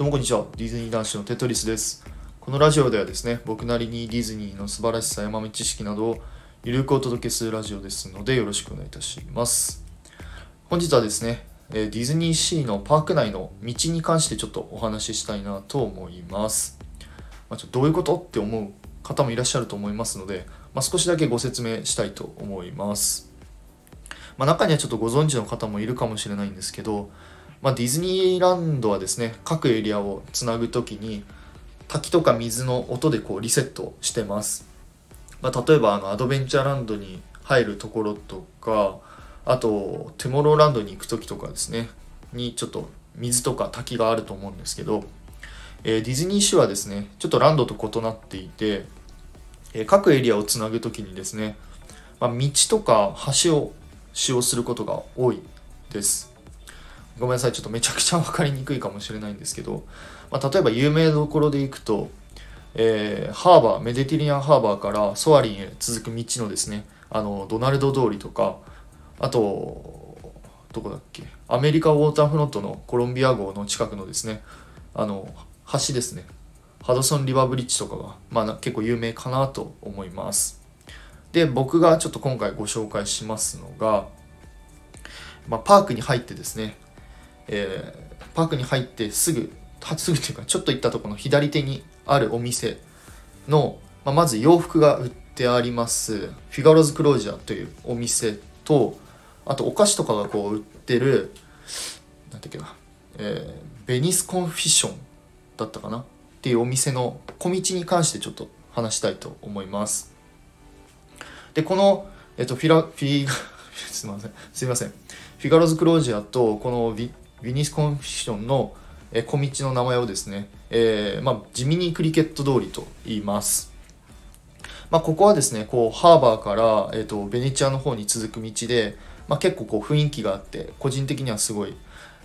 どうもこんにちは。ディズニー男子のテトリスです。このラジオではですね、僕なりにディズニーの素晴らしさや豆知識などをゆるくお届けするラジオですのでよろしくお願いいたします。本日はですね、ディズニーシーのパーク内の道に関してちょっとお話ししたいなと思います。まあ、ちょどういうことって思う方もいらっしゃると思いますので、まあ、少しだけご説明したいと思います。まあ、中にはちょっとご存知の方もいるかもしれないんですけど、まあ、ディズニーランドはですね各エリアをつなぐときに滝とか水の音でこうリセットしてます、まあ、例えばあのアドベンチャーランドに入るところとかあとトゥモローランドに行く時とかですねにちょっと水とか滝があると思うんですけど、えーディズニーシーはですねちょっとランドと異なっていて、えー各エリアをつなぐ時にですね、まあ、道とか橋を使用することが多いです。ごめんなさいちょっとめちゃくちゃ分かりにくいかもしれないんですけど、まあ、例えば有名どころで行くと、えーハーバーメディテリアンハーバーからソアリンへ続く道のですねあのドナルド通りとかあとどこだっけアメリカウォーターフロントのコロンビア号の近くのですねあの橋ですね。ハドソンリバーブリッジとかが、まあ、結構有名かなと思います。で僕がちょっと今回ご紹介しますのが、まあ、パークに入ってですねえーパークに入ってすぐすぐというかちょっと行ったところの左手にあるお店の、まあ、まず洋服が売ってあります。フィガロズクロージャーというお店とあとお菓子とかがこう売ってるなんだっけな、えーベニスコンフィションだったかな？っていうお店の小道に関してちょっと話したいと思います。でこの、えっとフィラフィ すみませんすみません。フィガロズクロージャーとこのビビニスコンフィションのえ小道の名前をですね、えーまあ、地味にクリケット通りと言います。まあ、ここはですね、こうハーバーから、えー、とベネチアの方に続く道で、まあ、結構こう雰囲気があって、個人的にはすごい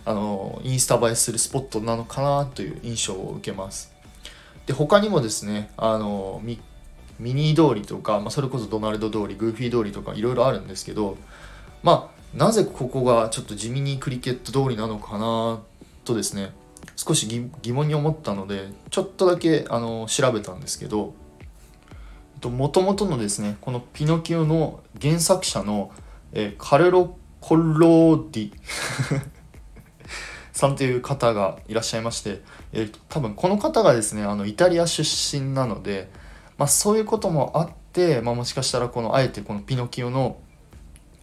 あのインスタ映えするスポットなのかなという印象を受けます。で、他にもですね、あのミミニ通りとか、まあ、それこそドナルド通り、グーフィー通りとかいろいろあるんですけど、まあ、なぜここがちょっと地味にクリケット通りなのかなとですね少し疑問に思ったのでちょっとだけあの調べたんですけどもともとのですねこのピノキオの原作者の、えカルロ・コローディ さんという方がいらっしゃいまして、え多分この方がですねあのイタリア出身なので、まあ、そういうこともあって、まあ、もしかしたらこのあえてこのピノキオの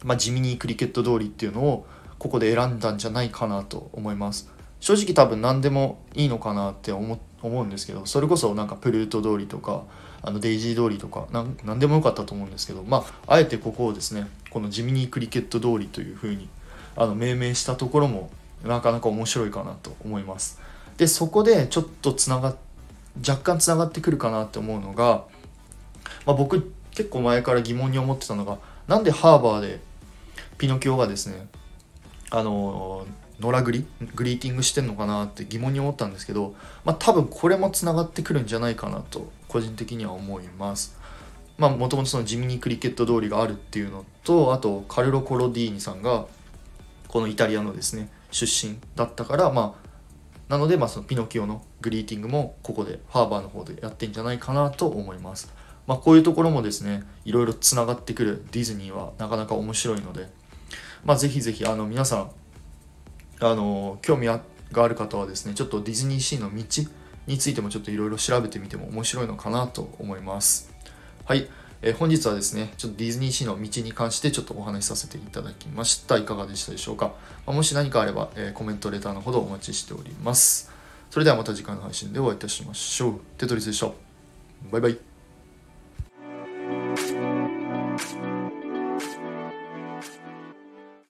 まあ、地味にクリケット通りっていうのをここで選んだんじゃないかなと思います。正直多分何でもいいのかなって思思うんですけどそれこそなんかプルート通りとかあのデイジー通りとか何でもよかったと思うんですけどまああえてここをですねこの地味にクリケット通りというふうにあの命名したところもなかなか面白いかなと思います。でそこでちょっとつなが若干つながってくるかなって思うのが、まあ、僕結構前から疑問に思ってたのがなんでハーバーでピノキオがですねあの野良グリグリーティングしてんのかなって疑問に思ったんですけど、まあ、多分これもつながってくるんじゃないかなと個人的には思います。まあもともとその地味にクリケット通りがあるっていうのとあとカルロ・コロディーニさんがこのイタリアのですね出身だったからまあなのでまあそのピノキオのグリーティングもここでハーバーの方でやってんじゃないかなと思います。まあ、こういうところもですねいろいろつながってくるディズニーはなかなか面白いので、まあ、ぜひぜひあの皆さんあの興味がある方はですねちょっとディズニーシーの道についてもちょっといろいろ調べてみても面白いのかなと思います。はい、えー本日はですねちょっとディズニーシーの道に関してちょっとお話しさせていただきました。いかがでしたでしょうか、まあもし何かあれば、えーコメントレターのほどお待ちしております。それではまた次回の配信でお会いいたしましょう。テトリスでした。バイバイ。